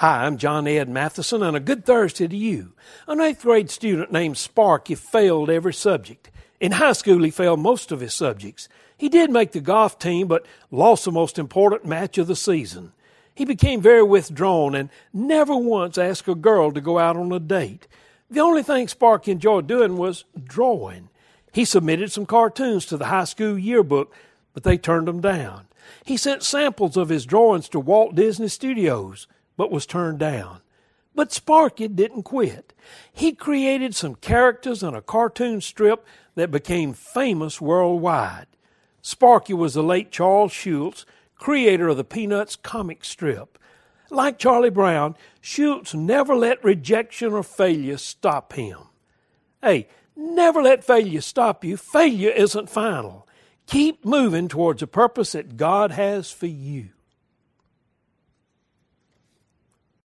Hi, I'm John Ed Mathison, and a good Thursday to you. An eighth grade student named Sparky failed every subject. In high school, he failed most of his subjects. He did make the golf team, but lost the most important match of the season. He became very withdrawn and never once asked a girl to go out on a date. The only thing Sparky enjoyed doing was drawing. He submitted some cartoons to the high school yearbook, but they turned him down. He sent samples of his drawings to Walt Disney Studios but was turned down. But Sparky didn't quit. He created some characters in a cartoon strip that became famous worldwide. Sparky was the late Charles Schulz, creator of the Peanuts comic strip. Like Charlie Brown, Schulz never let rejection or failure stop him. Hey, never let failure stop you. Failure isn't final. Keep moving towards a purpose that God has for you.